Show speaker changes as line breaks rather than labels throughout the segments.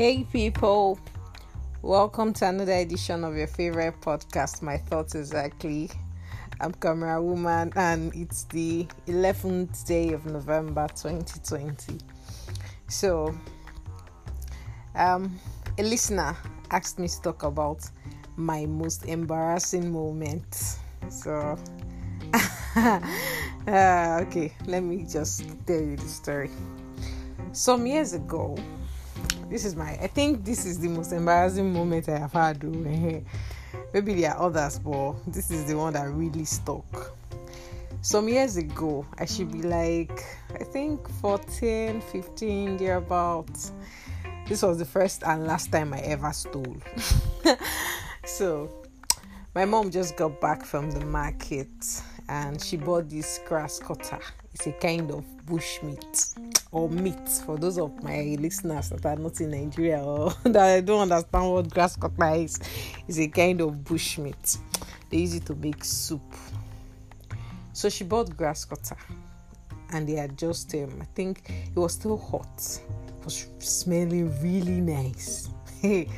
Hey, people, welcome to another edition of your favorite podcast, My Thoughts Exactly. I'm Camera Woman, and it's the 11th day of November 2020. So, um, a listener asked me to talk about my most embarrassing moment. So, uh, okay, let me just tell you the story. Some years ago, this is my, I think this is the most embarrassing moment I have had. Maybe there are others, but this is the one that really stuck. Some years ago, I should be like, I think 14, 15, thereabouts. This was the first and last time I ever stole. so, my mom just got back from the market and she bought this grass cutter. It's a kind of bush meat or meat for those of my listeners that are not in Nigeria or that don't understand what grass cutter is. It's a kind of bush meat. They use it to make soup. So she bought grass cutter and they had just um, I think it was still hot. It was smelling really nice.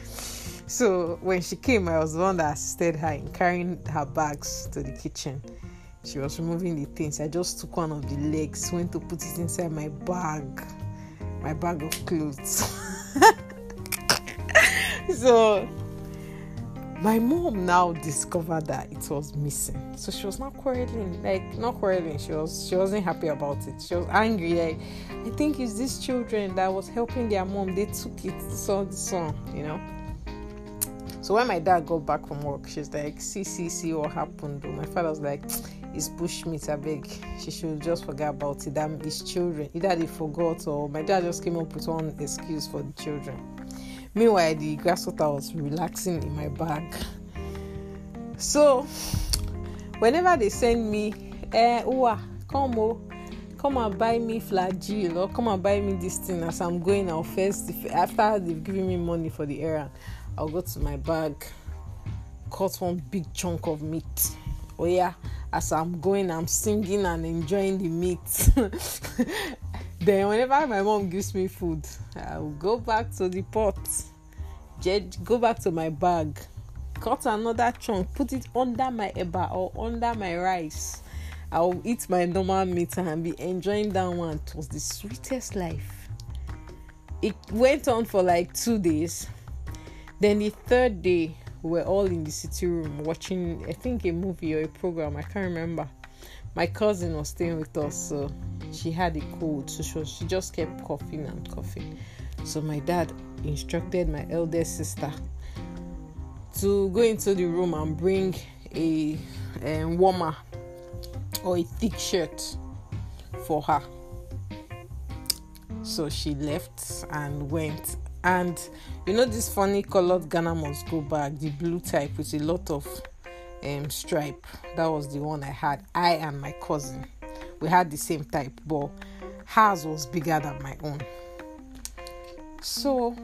so when she came, I was the one that assisted her in carrying her bags to the kitchen she was removing the things. I just took one of the legs, went to put it inside my bag, my bag of clothes. so my mom now discovered that it was missing. So she was not quarreling, like not quarreling. She was she wasn't happy about it. She was angry. Like I think it's these children that was helping their mom. They took it. So so you know. So when my dad got back from work, she's like, "See, see, see what happened." My father was like, "It's bushmeat. I beg. She should just forget about it. Damn, it's children. Either they forgot or my dad just came up with one excuse for the children." Meanwhile, the grasshopper was relaxing in my bag. So whenever they send me, eh, Uwa, come oh, come and buy me flagyl or come and buy me this thing as I'm going, I'll first after they've given me money for the errand. I'll go to my bag, cut one big chunk of meat. Oh yeah, as I'm going, I'm singing and enjoying the meat. then whenever my mom gives me food, I'll go back to the pot, go back to my bag, cut another chunk, put it under my eba or under my rice. I'll eat my normal meat and be enjoying that one. It was the sweetest life. It went on for like two days then the third day, we were all in the city room watching, I think, a movie or a program. I can't remember. My cousin was staying with us, so she had a cold, so she, she just kept coughing and coughing. So my dad instructed my eldest sister to go into the room and bring a, a warmer or a thick shirt for her. So she left and went and you know this funny colored Ghana must go back, the blue type with a lot of um, stripe. That was the one I had. I and my cousin, we had the same type, but hers was bigger than my own. So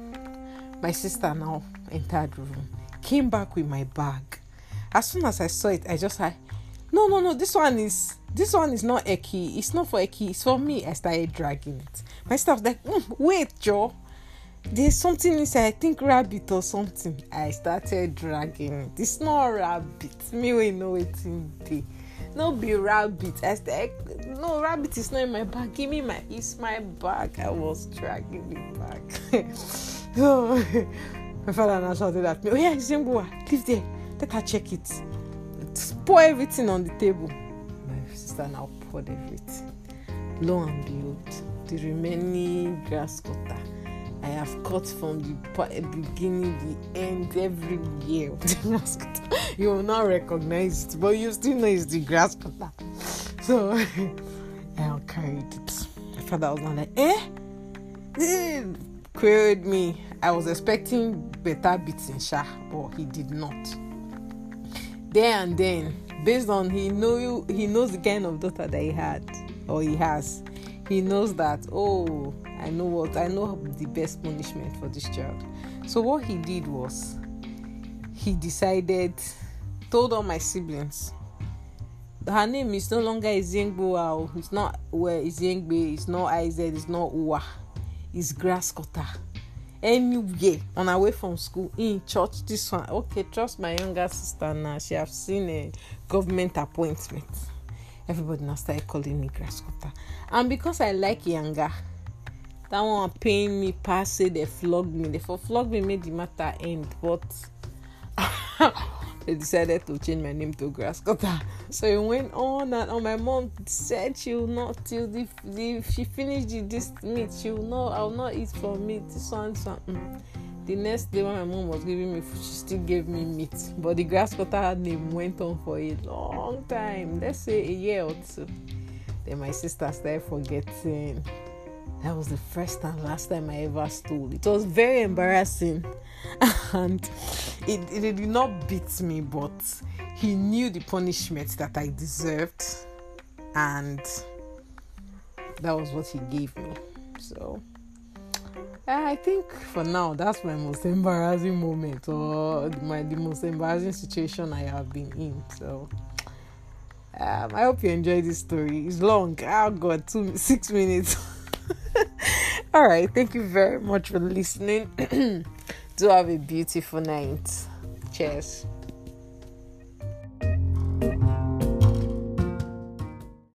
my sister now entered the room, came back with my bag. As soon as I saw it, I just had, no, no, no, this one is this one is not Eki. It's not for Eki. It's for me. I started dragging it. My stuff like, mm, wait, Joe there's something inside. I think rabbit or something. I started dragging it. It's not rabbit. Me we know it in no be rabbit. I said eh, no rabbit is not in my bag. Give me my it's my bag. I was dragging it back. Oh my father now shouted at me. Oh yeah zimboa leave there. Let her check it. Pour everything on the table. My sister now poured everything. Lo and behold the remaining grass cutter I have cut from the beginning, the end, every year. You will not recognize it, but you still know it's the grass cutter. So I carried it. My father was not like, eh? eh? Queried me. I was expecting better beating, Sha, but he did not. There and then, based on he know he knows the kind of daughter that he had or he has, he knows that oh I know what I know the best punishment for this child. So what he did was he decided, told all my siblings, her name is no longer Izengbo. It's not where Izengbe. It's not Iz. It's not Uwa. It's grass cutter. anywhere on our way from school in church this one okay trust my younger sister now she have seen a government appointment everybody now started calling me grass cutter and because i like younger that one pain me pass say they flog me. They for flog me made the matter end but they decided to change my name to grass cutter. So it went on and on. My mom said she will not till the, the she finished the, this meat. She will not i will not eat from meat. This one one mm. the next day when my mom was giving me food she still gave me meat. But the grass cutter name went on for a long time. Let's say a year or two. Then my sister started forgetting that was the first and last time I ever stole. It was very embarrassing. and it, it did not beat me, but he knew the punishment that I deserved. And that was what he gave me. So I think for now that's my most embarrassing moment or my the most embarrassing situation I have been in. So um, I hope you enjoyed this story. It's long. Oh god, two six minutes. All right. Thank you very much for listening. Do have a beautiful night. Cheers.